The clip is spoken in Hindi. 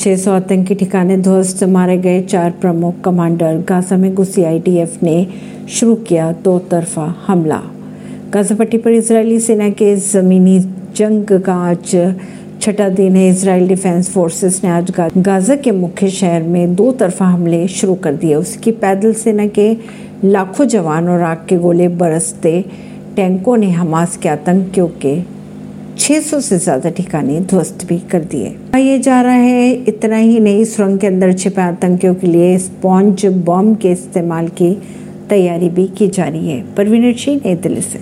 600 आतंकी ठिकाने ध्वस्त, मारे गए चार प्रमुख कमांडर। गाजा में घुसी आईडीएफ ने शुरू किया दो तरफा हमला। गाजा पट्टी पर इजरायली सेना के जमीनी जंग का आज छठा दिन है। इसराइल डिफेंस फोर्सेस ने आज गाजा के मुख्य शहर में दो तरफा हमले शुरू कर दिए। उसकी पैदल सेना के लाखों जवान और आग के गोले बरसते टैंकों ने हमास के आतंकियों के 600 से ज़्यादा ठिकाने ध्वस्त भी कर दिए। ये जा रहा है, इतना ही नहीं सुरंग के अंदर छिपे आतंकियों के लिए स्पॉन्ज बॉम्ब के इस्तेमाल की तैयारी भी की जा रही है। परवीन सिंह, नई दिल्ली से।